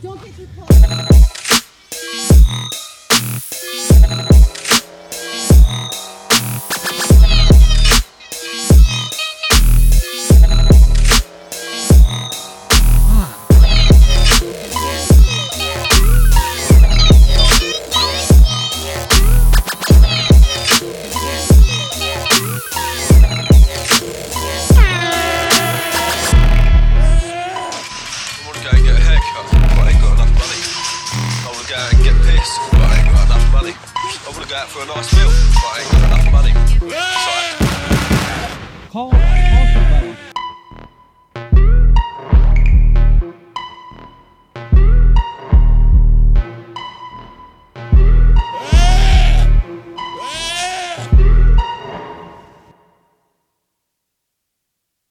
Don't get too close. this, but I ain't got enough money. I out for a nice meal, but I ain't got enough money. Sorry. Call.